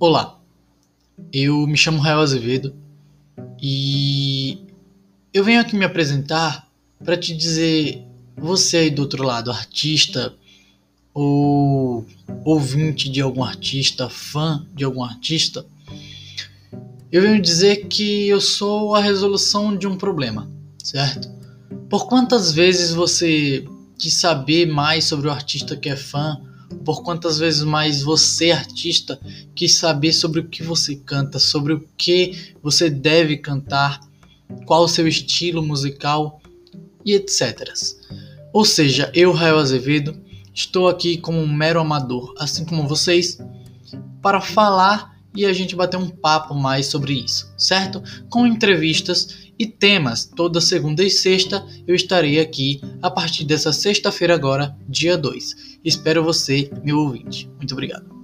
Olá, eu me chamo Rael Azevedo e eu venho aqui me apresentar para te dizer, você aí do outro lado, artista ou ouvinte de algum artista, fã de algum artista, eu venho dizer que eu sou a resolução de um problema, certo? Por quantas vezes você quis saber mais sobre o artista que é fã por quantas vezes mais você, artista, quis saber sobre o que você canta, sobre o que você deve cantar, qual o seu estilo musical e etc. Ou seja, eu, Rael Azevedo, estou aqui como um mero amador, assim como vocês, para falar e a gente bater um papo mais sobre isso, certo? Com entrevistas e temas. Toda segunda e sexta eu estarei aqui a partir dessa sexta-feira agora, dia 2. Espero você, meu ouvinte. Muito obrigado.